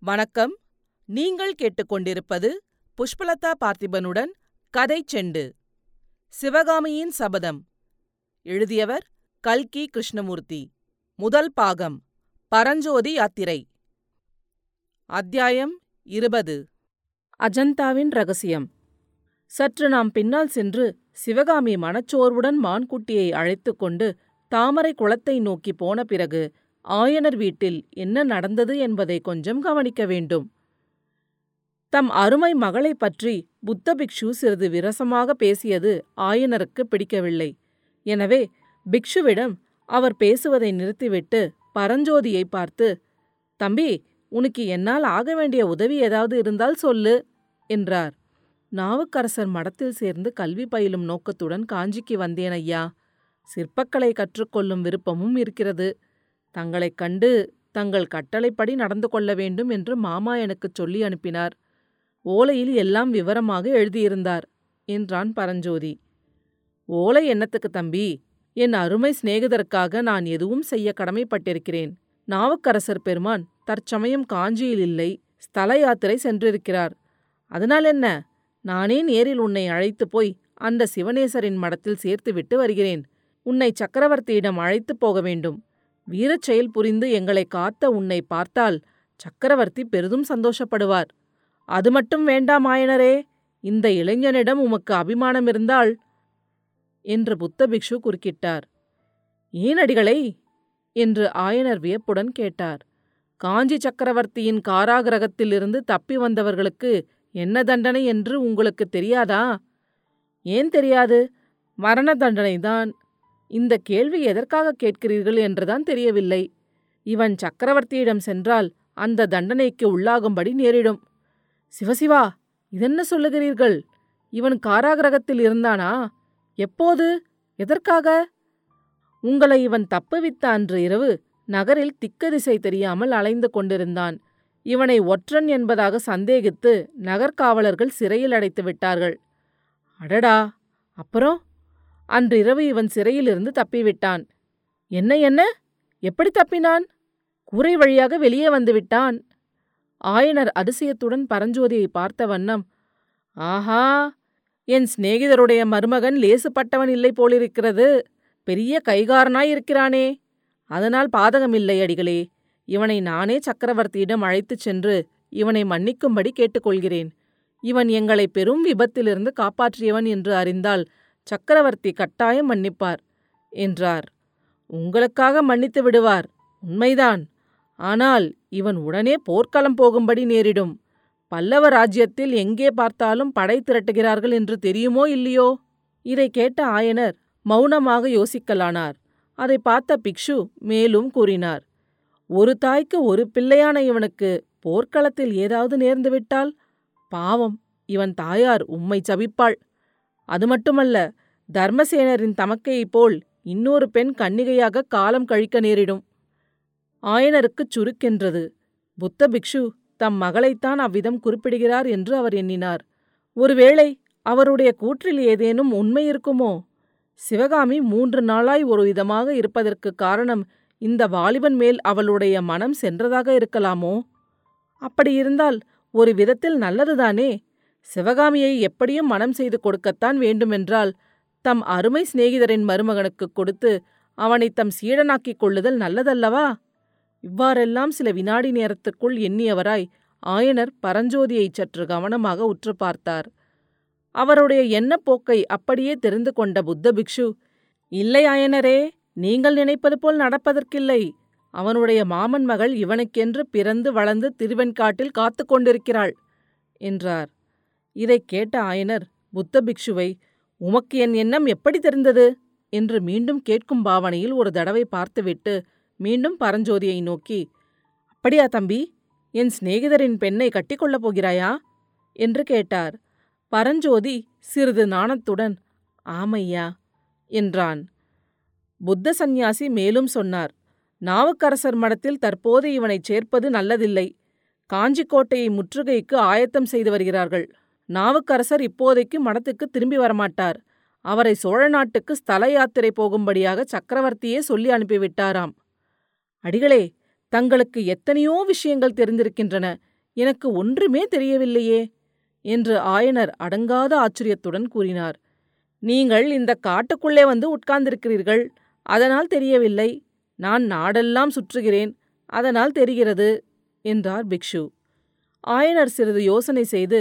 வணக்கம். நீங்கள் கேட்டுக்கொண்டிருப்பது புஷ்பலதா பார்த்திபனுடன் கதை செண்டு. சிவகாமியின் சபதம். எழுதியவர் கல்கி கிருஷ்ணமூர்த்தி. முதல் பாகம். பரஞ்சோதி யாத்திரை. அத்தியாயம் இருபது. அஜந்தாவின் ரகசியம். சற்று நாம் பின்னால் சென்று சிவகாமி மனச்சோர்வுடன் மான்குட்டியை அழைத்துக் கொண்டு தாமரை குளத்தை நோக்கி போன பிறகு ஆயனர் வீட்டில் என்ன நடந்தது என்பதை கொஞ்சம் கவனிக்க வேண்டும். தம் அருமை மகளைப் பற்றி புத்த பிக்ஷு சிறிது விரசமாக பேசியது ஆயனருக்கு பிடிக்கவில்லை. எனவே பிக்ஷுவிடம் அவர் பேசுவதை நிறுத்திவிட்டு பரஞ்சோதியை பார்த்து தம்பி உனக்கு என்னால் ஆக வேண்டிய உதவி ஏதாவது இருந்தால் சொல்லு என்றார். நாவுக்கரசர் மடத்தில் சேர்ந்து கல்வி பயிலும் நோக்கத்துடன் காஞ்சிக்கு வந்தேன் ஐயா. சிற்பக்கலை கற்றுக்கொள்ளும் விருப்பமும் இருக்கிறது. தங்களைக் கண்டு தங்கள் கட்டளைப்படி நடந்து கொள்ள வேண்டும் என்று மாமா எனக்குச் சொல்லி அனுப்பினார். ஓலையில் எல்லாம் விவரமாக எழுதியிருந்தார் என்றான் பரஞ்சோதி. ஓலை என்னத்துக்கு தம்பி? என் அருமை சிநேகிதருக்காக நான் எதுவும் செய்ய கடமைப்பட்டிருக்கிறேன். நாவுக்கரசர் பெருமான் தற்சமயம் காஞ்சியில் இல்லை ஸ்தல யாத்திரை சென்றிருக்கிறார். அதனால் என்ன? நானே நேரில் உன்னை அழைத்து போய் அந்த சிவனேசரின் மடத்தில் சேர்த்துவிட்டு வருகிறேன். உன்னை சக்கரவர்த்தியிடம் அழைத்துப் போக வேண்டும். வீரச் செயல் புரிந்து எங்களை காத்த உன்னை பார்த்தால் சக்கரவர்த்தி பெரிதும் சந்தோஷப்படுவார். அது மட்டும் வேண்டாம் ஆயனரே இந்த இளைஞனிடம் உமக்கு அபிமானம் இருந்தால் என்று புத்த பிக்ஷு குறுக்கிட்டார். ஏன் என்று ஆயனர் வியப்புடன் கேட்டார். காஞ்சி சக்கரவர்த்தியின் காராகிரகத்திலிருந்து தப்பி வந்தவர்களுக்கு என்ன தண்டனை என்று உங்களுக்கு தெரியாதா? ஏன் தெரியாது? மரண தண்டனைதான். இந்த கேள்வி எதற்காக கேட்கிறீர்கள் என்றுதான் தெரியவில்லை. இவன் சக்கரவர்த்தியிடம் சென்றால் அந்த தண்டனைக்கு உள்ளாகும்படி நேரிடும். சிவசிவா இதென்ன சொல்லுகிறீர்கள்? இவன் காராகிரகத்தில் இருந்தானா? எப்போது? எதற்காக? உங்களை இவன் தப்புவித்த அன்று இரவு நகரில் திக்கதிசை தெரியாமல் அலைந்து கொண்டிருந்தான். இவனை ஒற்றன் என்பதாக சந்தேகித்து நகர்காவலர்கள் சிறையில் அடைத்து விட்டார்கள் அடடா! அப்புறம்? அன்றிரவு இவன் சிறையிலிருந்து தப்பிவிட்டான். என்ன என்ன? எப்படி தப்பினான்? கூரை வழியாக வெளியே வந்துவிட்டான் ஆயனர் அதிசயத்துடன் பரஞ்சோதியை பார்த்த வண்ணம் ஆஹா! என் சிநேகிதருடைய மருமகன் லேசுப்பட்டவன் இல்லை போலிருக்கிறது. பெரிய கைகாரனாயிருக்கிறானே. அதனால் பாதகமில்லை அடிகளே. இவனை நானே சக்கரவர்த்தியிடம் அழைத்துச் சென்று இவனை மன்னிக்கும்படி கேட்டுக்கொள்கிறேன். இவன் எங்களை பெரும் விபத்திலிருந்து காப்பாற்றியவன் என்று அறிந்தால் சக்கரவர்த்தி கட்டாயம் மன்னிப்பார் என்றார். உங்களுக்காக மன்னித்து விடுவார் உண்மைதான். ஆனால் இவன் உடனே போர்க்களம் போகும்படி நேரிடும். பல்லவ ராஜ்யத்தில் எங்கே பார்த்தாலும் படை திரட்டுகிறார்கள் என்று தெரியுமோ இல்லையோ? இதை கேட்ட ஆயனர் மௌனமாக யோசிக்கலானார். அதை பார்த்த பிக்ஷு மேலும் கூறினார் ஒரு தாய்க்கு ஒரு பிள்ளையான இவனுக்கு போர்க்களத்தில் ஏதாவது நேர்ந்துவிட்டால் பாவம் இவன் தாயார் உம்மை சபிப்பாள். அது மட்டுமல்ல தர்மசேனரின் தமக்கையைப் போல் இன்னொரு பெண் கன்னிகையாக காலம் கழிக்க நேரிடும். ஆயனருக்குச் சுருக்கென்றது புத்த பிக்ஷு தம் மகளைத்தான் அவ்விதம் குறிப்பிடுகிறார் என்று அவர் எண்ணினார். ஒருவேளை அவருடைய கூற்றில் ஏதேனும் உண்மை இருக்குமோ? சிவகாமி மூன்று நாளாய் ஒரு விதமாக இருப்பதற்கு காரணம் இந்த வாலிபன் மேல் அவளுடைய மனம் சென்றதாக இருக்கலாமோ? அப்படியிருந்தால் ஒரு விதத்தில் நல்லதுதானே? சிவகாமியை எப்படியும் மனம் செய்து கொடுக்கத்தான் வேண்டுமென்றால் தம் அருமை சிநேகிதரின் மருமகனுக்குக் கொடுத்து அவனை தம் சீடனாக்கிக் கொள்ளுதல் நல்லதல்லவா? இவ்வாறெல்லாம் சில வினாடி நேரத்துக்குள் எண்ணியவராய் ஆயனர் பரஞ்சோதியைச் சற்று கவனமாக உற்று பார்த்தார். அவருடைய எண்ணப்போக்கை அப்படியே தெரிந்து கொண்ட புத்த பிக்ஷு இல்லை ஆயனரே நீங்கள் நினைப்பது போல் நடப்பதற்கில்லை. அவனுடைய மாமன் மகள் இவனுக்கென்று பிறந்து வளர்ந்து திருவெண்காட்டில் காத்து கொண்டிருக்கிறாள் என்றார். இதைக் கேட்ட ஆயனர் புத்த பிக்ஷுவை உமக்கு என் எண்ணம் எப்படி தெரிந்தது? என்று மீண்டும் கேட்கும் பாவனையில் ஒரு தடவை பார்த்துவிட்டு மீண்டும் பரஞ்சோதியை நோக்கி அப்படியா தம்பி என் சிநேகிதரின் பெண்ணை கட்டிக்கொள்ளப் போகிறாயா? என்று கேட்டார். பரஞ்சோதி சிறிது நாணத்துடன் ஆமையா என்றான். புத்த சந்நியாசி மேலும் சொன்னார் நாவுக்கரசர் மடத்தில் தற்போது இவனைச் சேர்ப்பது நல்லதில்லை. காஞ்சிக்கோட்டையை முற்றுகைக்கு ஆயத்தம் செய்து வருகிறார்கள். நாவுக்கரசர் இப்போதைக்கு மடத்துக்கு திரும்பி வரமாட்டார். அவரை சோழ நாட்டுக்கு ஸ்தல யாத்திரை போகும்படியாக சக்கரவர்த்தியே சொல்லி அனுப்பிவிட்டாராம். அடிகளே தங்களுக்கு எத்தனையோ விஷயங்கள் தெரிந்திருக்கின்றன. எனக்கு ஒன்றுமே தெரியவில்லையே என்று ஆயனர் அடங்காத ஆச்சரியத்துடன் கூறினார். நீங்கள் இந்த காட்டுக்குள்ளே வந்து உட்கார்ந்திருக்கிறீர்கள் அதனால் தெரியவில்லை. நான் நாடெல்லாம் சுற்றுகிறேன் அதனால் தெரிகிறது என்றார் பிக்ஷு. ஆயனர் சிறிது யோசனை செய்து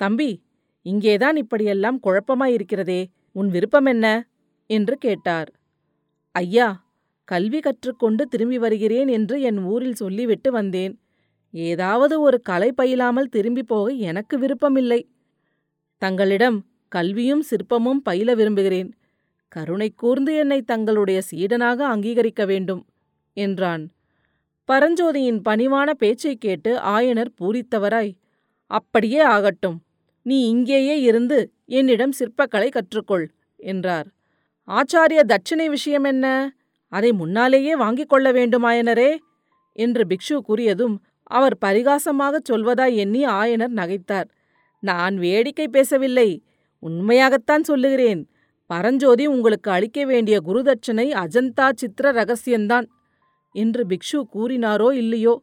தம்பி இங்கேதான் இப்படியெல்லாம் குழப்பமாயிருக்கிறதே உன் விருப்பம் என்ன? என்று கேட்டார். ஐயா கல்வி கற்றுக்கொண்டு திரும்பி வருகிறேன் என்று என் ஊரில் சொல்லிவிட்டு வந்தேன். ஏதாவது ஒரு கலை பயிலாமல் திரும்பி போக எனக்கு விருப்பமில்லை. தங்களிடம் கல்வியும் சிற்பமும் பயில விரும்புகிறேன். கருணை கூர்ந்து என்னை தங்களுடைய சீடனாக அங்கீகரிக்க வேண்டும் என்றான். பரஞ்சோதியின் பணிவான பேச்சைக் கேட்டு ஆயனர் பூரித்தவராய் அப்படியே ஆகட்டும். நீ இங்கேயே இருந்து என்னிடம் சிற்பக்கலை கற்றுக்கொள் என்றார். ஆச்சாரிய தட்சிணை விஷயம் என்ன? அதை முன்னாலேயே வாங்கிக் கொள்ள வேண்டுமாயனரே? என்று பிக்ஷு கூறியதும் அவர் பரிகாசமாகச் சொல்வதாய் எண்ணி ஆயனர் நகைத்தார். நான் வேடிக்கை பேசவில்லை. உண்மையாகத்தான் சொல்லுகிறேன். பரஞ்சோதி உங்களுக்கு அளிக்க வேண்டிய குருதட்சணை அஜந்தா சித்திர ரகசியந்தான் என்று பிக்ஷு கூறினாரோ இல்லையோ?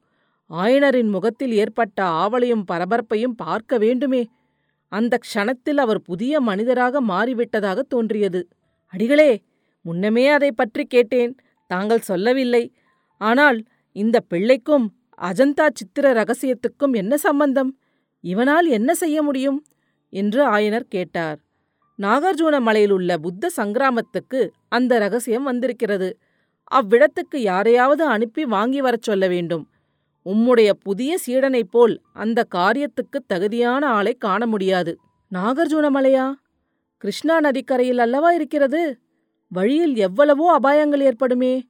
ஆயனரின் முகத்தில் ஏற்பட்ட ஆவலையும் பரபரப்பையும் பார்க்க வேண்டுமே அந்த க்ஷணத்தில் அவர் புதிய மனிதராக மாறிவிட்டதாக தோன்றியது. அடிகளே முன்னமே அதை பற்றி கேட்டேன். தாங்கள் சொல்லவில்லை. ஆனால் இந்த பிள்ளைக்கும் அஜந்தா சித்திர ரகசியத்துக்கும் என்ன சம்பந்தம்? இவனால் என்ன செய்ய முடியும்? என்று ஆயனர் கேட்டார். நாகார்ஜுன மலையிலுள்ள புத்த சங்கிராமத்துக்கு அந்த ரகசியம் வந்திருக்கிறது. அவ்விடத்துக்கு யாரையாவது அனுப்பி வாங்கி வரச் சொல்ல வேண்டும். உம்முடைய புதிய சீடனைப் போல் அந்த காரியத்துக்குத் தகுதியான ஆளை காண முடியாது. நாகார்ஜுன மலையா கிருஷ்ணா நதிக்கரையில் அல்லவா இருக்கிறது? வழியில் எவ்வளவோ அபாயங்கள் ஏற்படுமே.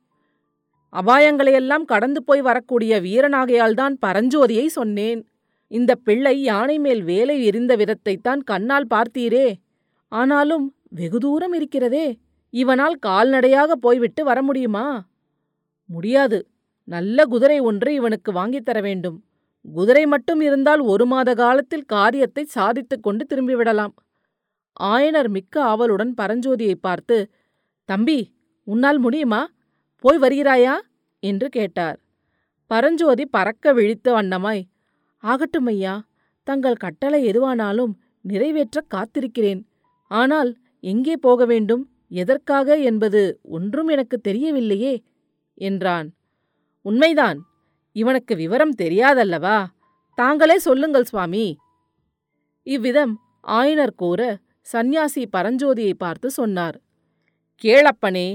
அபாயங்களையெல்லாம் கடந்து போய் வரக்கூடிய வீரனாகையால்தான் பரஞ்சோதியை சொன்னேன். இந்த பிள்ளை யானை மேல் வேலை எரிந்த விதத்தைத்தான் கண்ணால் பார்த்தீரே. ஆனாலும் வெகு தூரம் இருக்கிறதே. இவனால் கால்நடையாக போய்விட்டு வர முடியுமா? முடியாது. நல்ல குதிரை ஒன்று இவனுக்கு வாங்கித் தர வேண்டும். குதிரை மட்டும் இருந்தால் ஒரு மாத காலத்தில் காரியத்தை சாதித்துக் கொண்டு திரும்பிவிடலாம். ஆயனர் மிக்க ஆவலுடன் பரஞ்சோதியை பார்த்து தம்பி உன்னால் முடியுமா? போய் வருகிறாயா? என்று கேட்டார். பரஞ்சோதி பறக்க விழித்த வண்ணமாய் ஆகட்டும் ஐயா தங்கள் கட்டளை எதுவானாலும் நிறைவேற்ற காத்திருக்கிறேன். ஆனால் எங்கே போக வேண்டும்? எதற்காக? என்பது ஒன்றும் எனக்கு தெரியவில்லையே என்றான். உண்மைதான். இவனுக்கு விவரம் தெரியாதல்லவா? தாங்களே சொல்லுங்கள் சுவாமி. இவ்விதம் ஆயனர் கூற சந்நியாசி பரஞ்சோதியை பார்த்து சொன்னார். கேளப்பனே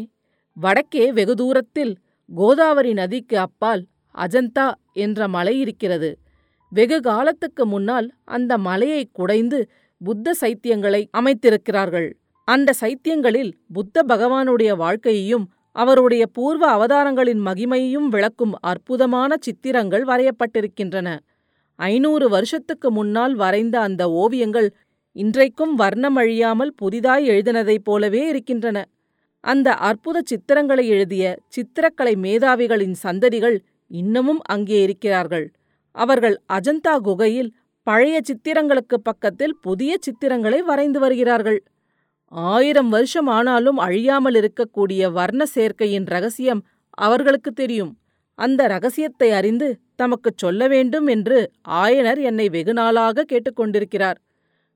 வடக்கே வெகு தூரத்தில் கோதாவரி நதிக்கு அப்பால் அஜந்தா என்ற மலை இருக்கிறது. வெகு காலத்துக்கு முன்னால் அந்த மலையை குடைந்து புத்த சைத்தியங்களை அமைத்திருக்கிறார்கள். அந்த சைத்தியங்களில் புத்த பகவானுடைய வாழ்க்கையையும் அவருடைய பூர்வ அவதாரங்களின் மகிமையையும் விளக்கும் அற்புதமான சித்திரங்கள் வரையப்பட்டிருக்கின்றன. ஐநூறு வருஷத்துக்கு முன்னால் வரைந்த அந்த ஓவியங்கள் இன்றைக்கும் வர்ணம் அழியாமல் புதிதாய் எழுதினதைப் போலவே இருக்கின்றன. அந்த அற்புத சித்திரங்களை எழுதிய சித்திரக்கலை மேதாவிகளின் சந்ததிகள் இன்னமும் அங்கே இருக்கிறார்கள். அவர்கள் அஜந்தா குகையில் பழைய சித்திரங்களுக்கு பக்கத்தில் புதிய சித்திரங்களை வரைந்து வருகிறார்கள். ஆயிரம் வருஷம் ஆனாலும் அழியாமல் இருக்கக்கூடிய வர்ண சேர்க்கையின் ரகசியம் அவர்களுக்கு தெரியும். அந்த ரகசியத்தை அறிந்து தமக்குச் சொல்ல வேண்டும் என்று ஆயனர் என்னை வெகுநாளாக கேட்டுக்கொண்டிருக்கிறார்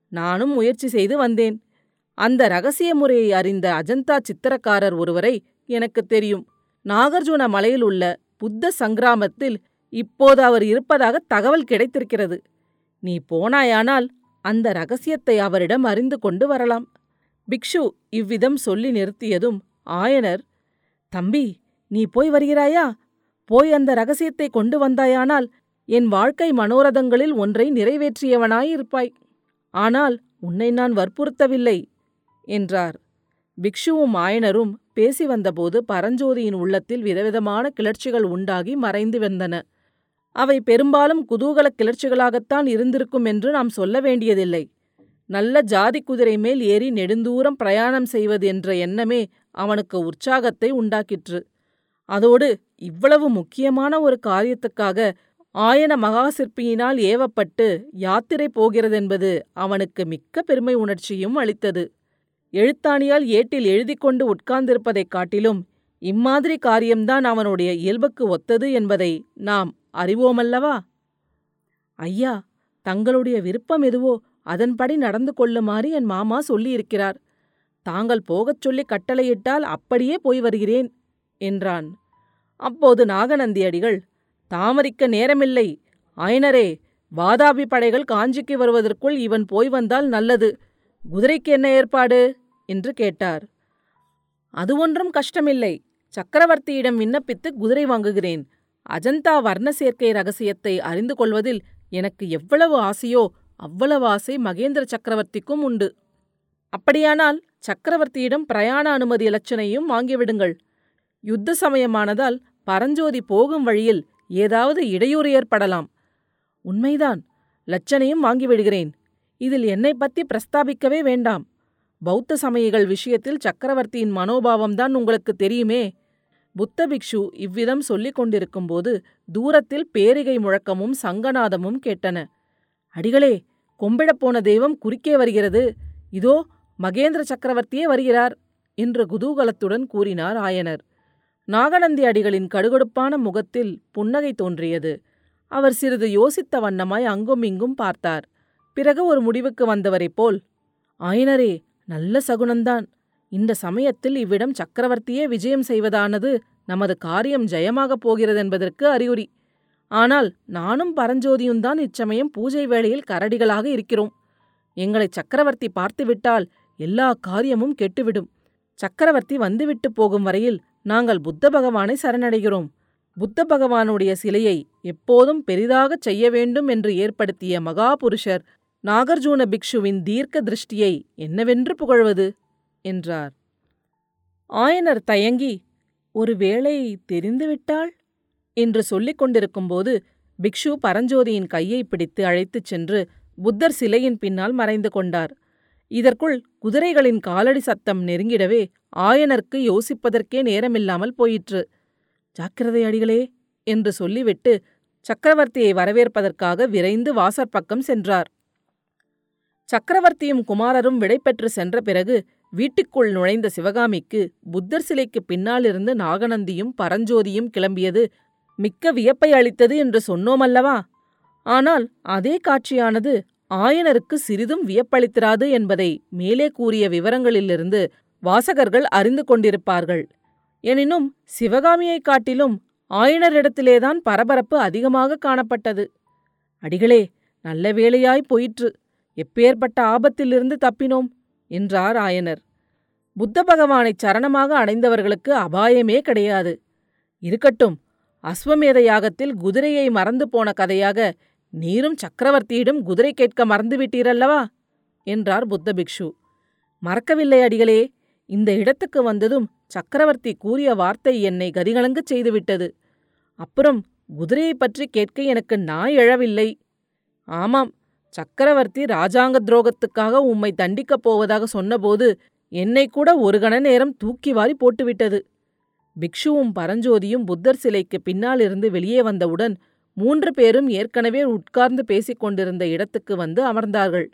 நானும் முயற்சி செய்து வந்தேன். அந்த ரகசிய முறையை அறிந்த அஜந்தா சித்திரக்காரர் ஒருவரை எனக்கு தெரியும். நாகார்ஜுன மலையில் உள்ள புத்த சங்கிராமத்தில் இப்போது அவர் இருப்பதாக தகவல் கிடைத்திருக்கிறது. நீ போனாயானால் அந்த ரகசியத்தை அவரிடம் அறிந்து கொண்டு வரலாம். பிக்ஷு இவ்விதம் சொல்லி நிறுத்தியதும் ஆயனர் தம்பி நீ போய் வருகிறாயா? போய் அந்த ரகசியத்தை கொண்டு வந்தாயானால் என் வாழ்க்கை மனோரதங்களில் ஒன்றை நிறைவேற்றியவனாயிருப்பாய். ஆனால் உன்னை நான் வற்புறுத்தவில்லை என்றார். பிக்ஷுவும் ஆயனரும் பேசி வந்தபோது பரஞ்சோதியின் உள்ளத்தில் விதவிதமான கிளர்ச்சிகள் உண்டாகி மறைந்து வந்தன. அவை பெரும்பாலும் குதூகல கிளர்ச்சிகளாகத்தான் இருந்திருக்கும் என்று நாம் சொல்ல வேண்டியதில்லை. நல்ல ஜாதி குதிரை மேல் ஏறி நெடுந்தூரம் பிரயாணம் செய்வது என்ற எண்ணமே அவனுக்கு உற்சாகத்தை உண்டாக்கிற்று. அதோடு இவ்வளவு முக்கியமான ஒரு காரியத்துக்காக ஆயன மகாசிற்பியினால் ஏவப்பட்டு யாத்திரை போகிறதென்பது அவனுக்கு மிக்க பெருமை உணர்ச்சியும் அளித்தது. எழுத்தாணியால் ஏட்டில் எழுதி கொண்டு உட்கார்ந்திருப்பதைக் காட்டிலும் இம்மாதிரி காரியம்தான் அவனுடைய இயல்புக்கு ஒத்தது என்பதை நாம் அறிவோமல்லவா? ஐயா தங்களுடைய விருப்பம் எதுவோ அதன்படி நடந்து கொள்ளுமாறு என் மாமா சொல்லியிருக்கிறார். தாங்கள் போகச் சொல்லி கட்டளையிட்டால் அப்படியே போய் வருகிறேன் என்றான். அப்போது நாகநந்தி அடிகள் தாமரிக்க நேரமில்லை. ஆயனரே வாதாபி படைகள் காஞ்சிக்கு வருவதற்குள் இவன் போய் வந்தால் நல்லது. குதிரைக்கு என்ன ஏற்பாடு? என்று கேட்டார். அது ஒன்றும் கஷ்டமில்லை. சக்கரவர்த்தியிடம் விண்ணப்பித்து குதிரை வாங்குகிறேன். அஜந்தா வர்ண சேர்க்கை ரகசியத்தை அறிந்து கொள்வதில் எனக்கு எவ்வளவு ஆசையோ அவ்வளவு ஆசை மகேந்திர சக்கரவர்த்திக்கும் உண்டு. அப்படியானால் சக்கரவர்த்தியிடம் பிரயாண அனுமதி இலச்சனையும் வாங்கிவிடுங்கள் யுத்த சமயமானதால் பரஞ்சோதி போகும் வழியில் ஏதாவது இடையூறு ஏற்படலாம். உண்மைதான் லட்சணையும் வாங்கிவிடுகிறேன் இதில் என்னை பத்தி பிரஸ்தாபிக்கவே வேண்டாம். பௌத்த சமயிகள் விஷயத்தில் சக்கரவர்த்தியின் மனோபாவம்தான் உங்களுக்கு தெரியுமே. புத்த பிக்ஷு இவ்விதம் சொல்லிக் கொண்டிருக்கும்போது தூரத்தில் பேரிகை முழக்கமும் சங்கநாதமும் கேட்டன. அடிகளே கொம்பிடப் போன தெய்வம் குறுக்கே வருகிறது. இதோ மகேந்திர சக்கரவர்த்தியே வருகிறார் என்று குதூகலத்துடன் கூறினார் ஆயனர். நாகநந்தி அடிகளின் கடுகடுப்பான முகத்தில் புன்னகை தோன்றியது. அவர் சிறிது யோசித்த வண்ணமாய் அங்கும் இங்கும் பார்த்தார். பிறகு ஒரு முடிவுக்கு வந்தவரைப் போல் ஆயனரே நல்ல சகுனந்தான். இந்த சமயத்தில் இவ்விடம் சக்கரவர்த்தியே விஜயம் செய்வதானது நமது காரியம் ஜெயமாகப் போகிறதென்பதற்கு அறிகுறி. ஆனால் நானும் பரஞ்சோதியும்தான் இச்சமயம் பூஜை வேளையில் கரடிகளாக இருக்கிறோம். எங்களை சக்கரவர்த்தி பார்த்துவிட்டால் எல்லா காரியமும் கெட்டுவிடும். சக்கரவர்த்தி வந்துவிட்டு போகும் வரையில் நாங்கள் புத்த பகவானை சரணடைகிறோம். புத்த பகவானுடைய சிலையை எப்போதும் பெரிதாகச் செய்ய வேண்டும் என்று ஏற்படுத்திய மகாபுருஷர் நாகர்ஜூன பிக்ஷுவின் தீர்க்க திருஷ்டியை என்னவென்று புகழ்வது? என்றார். ஆயனர் தயங்கி ஒருவேளை தெரிந்துவிட்டாள் என்று சொல்லிக் கொண்டிருக்கும்போது பிக்ஷு பரஞ்சோதியின் கையை பிடித்து அழைத்துச் சென்று புத்தர் சிலையின் பின்னால் மறைந்து கொண்டார். இதற்குள் குதிரைகளின் காலடி சத்தம் நெருங்கிடவே ஆயனருக்கு யோசிப்பதற்கே நேரமில்லாமல் போயிற்று. ஜாக்கிரதை அடிகளே என்று சொல்லிவிட்டு சக்கரவர்த்தியை வரவேற்பதற்காக விரைந்து வாசற்பக்கம் சென்றார். சக்கரவர்த்தியும் குமாரரும் விடைபெற்று சென்ற பிறகு வீட்டுக்குள் நுழைந்த சிவகாமிக்கு புத்தர் சிலைக்கு பின்னாலிருந்து நாகநந்தியும் பரஞ்சோதியும் கிளம்பியது மிக்க வியப்பை அளித்தது என்று சொன்னோம் அல்லவா ஆனால் அதே காட்சியானது ஆயனருக்கு சிறிதும் வியப்பளித்திராது என்பதை மேலே கூறிய விவரங்களிலிருந்து வாசகர்கள் அறிந்து கொண்டிருப்பார்கள். எனினும் சிவகாமியைக் காட்டிலும் ஆயனரிடத்திலேதான் பரபரப்பு அதிகமாக காணப்பட்டது. அடிகளே நல்ல வேளையாய் போயிற்று. எப்பேற்பட்ட ஆபத்திலிருந்து தப்பினோம் என்றார் ஆயனர். புத்த பகவானைச் சரணமாக அடைந்தவர்களுக்கு அபாயமே கிடையாது. இருக்கட்டும் அஸ்வமேத யாகத்தில் குதிரையை மறந்து போன கதையாக நீரும் சக்கரவர்த்தியிடம் குதிரை கேட்க மறந்துவிட்டீரல்லவா என்றார் புத்த பிக்ஷு. மறக்கவில்லை அடிகளே இந்த இடத்துக்கு வந்ததும் சக்கரவர்த்தி கூறிய வார்த்தை என்னை கதிகலங்கச் செய்துவிட்டது. அப்புறம் குதிரையைப் பற்றி கேட்க எனக்கு நாய் எழவில்லை. ஆமாம் சக்கரவர்த்தி ராஜாங்க துரோகத்துக்காக உம்மை தண்டிக்கப் போவதாக சொன்னபோது என்னை கூட ஒரு கண நேரம் தூக்கி வாரி போட்டுவிட்டது. பிக்ஷுவும் பரஞ்சோதியும் புத்தர் சிலைக்கு பின்னாலிருந்து வெளியே வந்தவுடன் மூன்று பேரும் ஏற்கனவே உட்கார்ந்து பேசிக் கொண்டிருந்த இடத்துக்கு வந்து அமர்ந்தார்கள்.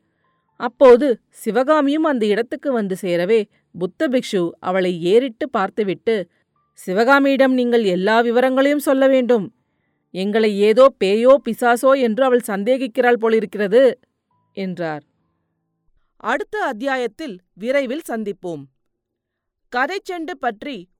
அப்போது சிவகாமியும் அந்த இடத்துக்கு வந்து சேரவே புத்த பிக்ஷு அவளை ஏறிட்டு பார்த்துவிட்டு சிவகாமியிடம் நீங்கள் எல்லா விவரங்களையும் சொல்ல வேண்டும். எங்களை ஏதோ பேயோ பிசாசோ என்று அவள் சந்தேகிக்கிறாள் போலிருக்கிறது என்றார். அடுத்த அத்தியாயத்தில் விரைவில் சந்திப்போம். கதைச்செண்டு பற்றி